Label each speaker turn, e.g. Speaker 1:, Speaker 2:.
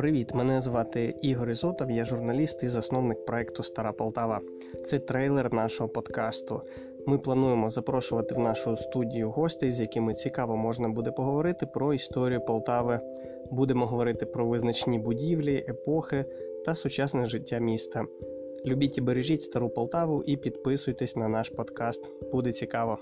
Speaker 1: Привіт, мене звати Ігор Ізотов, я журналіст і засновник проекту Стара Полтава. Це трейлер нашого подкасту. Ми плануємо запрошувати в нашу студію гостей, з якими цікаво можна буде поговорити про історію Полтави. Будемо говорити про визначні будівлі, епохи та сучасне життя міста. Любіть і бережіть стару Полтаву і підписуйтесь на наш подкаст. Буде цікаво.